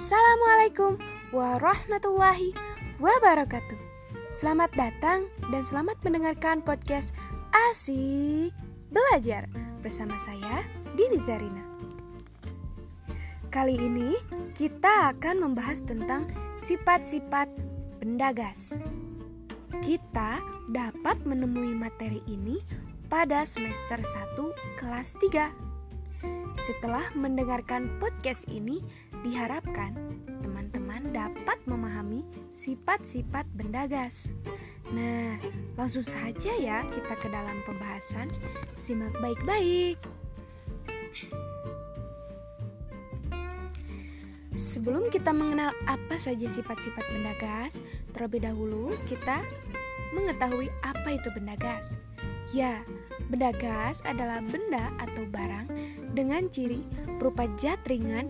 Assalamualaikum warahmatullahi wabarakatuh. Selamat datang dan selamat mendengarkan podcast Asik Belajar bersama saya Dini Zarina. Kali ini kita akan membahas tentang sifat-sifat benda gas. Kita dapat menemui materi ini pada semester 1 kelas 3. Setelah mendengarkan podcast ini, diharapkan teman-teman dapat memahami sifat-sifat benda gas. Nah, langsung saja ya kita ke dalam pembahasan. Simak baik-baik. Sebelum kita mengenal apa saja sifat-sifat benda gas, terlebih dahulu kita mengetahui apa itu benda gas. Ya, Benda gas adalah benda atau barang dengan ciri berupa zat ringan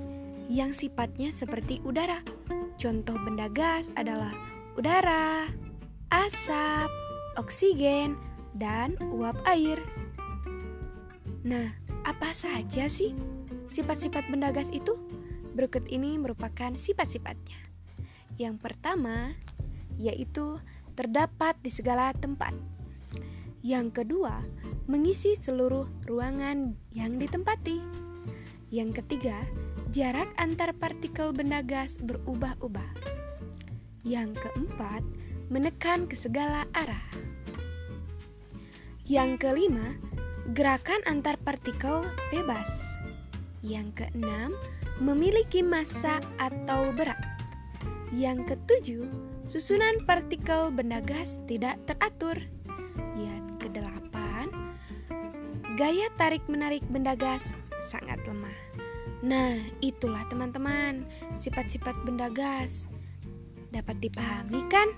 yang sifatnya seperti udara. Contoh benda gas adalah udara, asap, oksigen, dan uap air. Nah, apa saja sih sifat-sifat benda gas itu? Berikut ini merupakan sifat-sifatnya. Yang pertama yaitu terdapat di segala tempat. Yang kedua, mengisi seluruh ruangan yang ditempati. Yang ketiga, jarak antar partikel benda gas berubah-ubah. Yang keempat, menekan ke segala arah. Yang kelima, gerakan antar partikel bebas. Yang keenam, memiliki massa atau berat. Yang ketujuh, susunan partikel benda gas tidak teratur. Gaya tarik-menarik benda gas sangat lemah. Nah, itulah teman-teman, sifat-sifat benda gas. Dapat dipahami kan?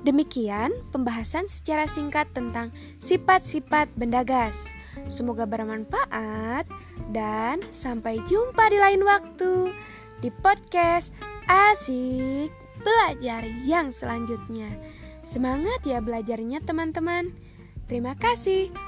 Demikian pembahasan secara singkat tentang sifat-sifat benda gas. Semoga bermanfaat dan sampai jumpa di lain waktu di podcast Asik Belajar yang selanjutnya. Semangat ya belajarnya teman-teman. Terima kasih.